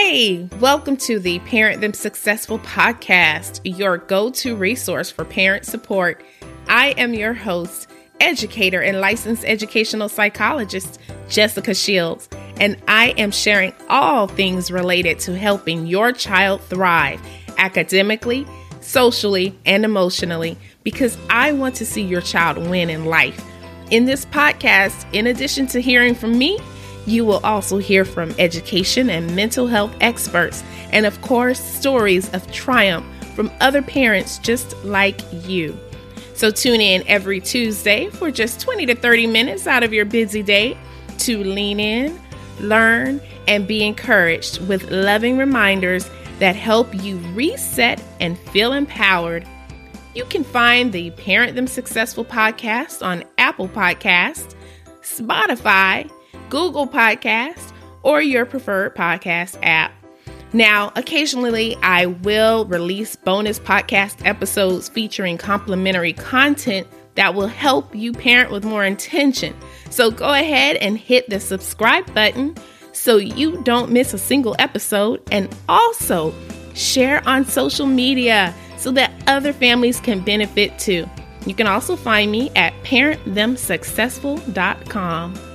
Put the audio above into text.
Hey, welcome to the Parent Them Successful podcast, your go to resource for parent support. I am your host, educator, and licensed educational psychologist, Jessica Shields, and I am sharing all things related to helping your child thrive academically, socially, and emotionally because I want to see your child win in life. In this podcast, in addition to hearing from me, you will also hear from education and mental health experts, and of course, stories of triumph from other parents just like you. So tune in every Tuesday for just 20 to 30 minutes out of your busy day to lean in, learn, and be encouraged with loving reminders that help you reset and feel empowered. You can find the Parent Them Successful podcast on Apple Podcasts, Spotify, Google Podcast, or your preferred podcast app. Now, occasionally I will release bonus podcast episodes featuring complimentary content that will help you parent with more intention. So go ahead and hit the subscribe button so you don't miss a single episode and also share on social media so that other families can benefit too. You can also find me at parentthemsuccessful.com.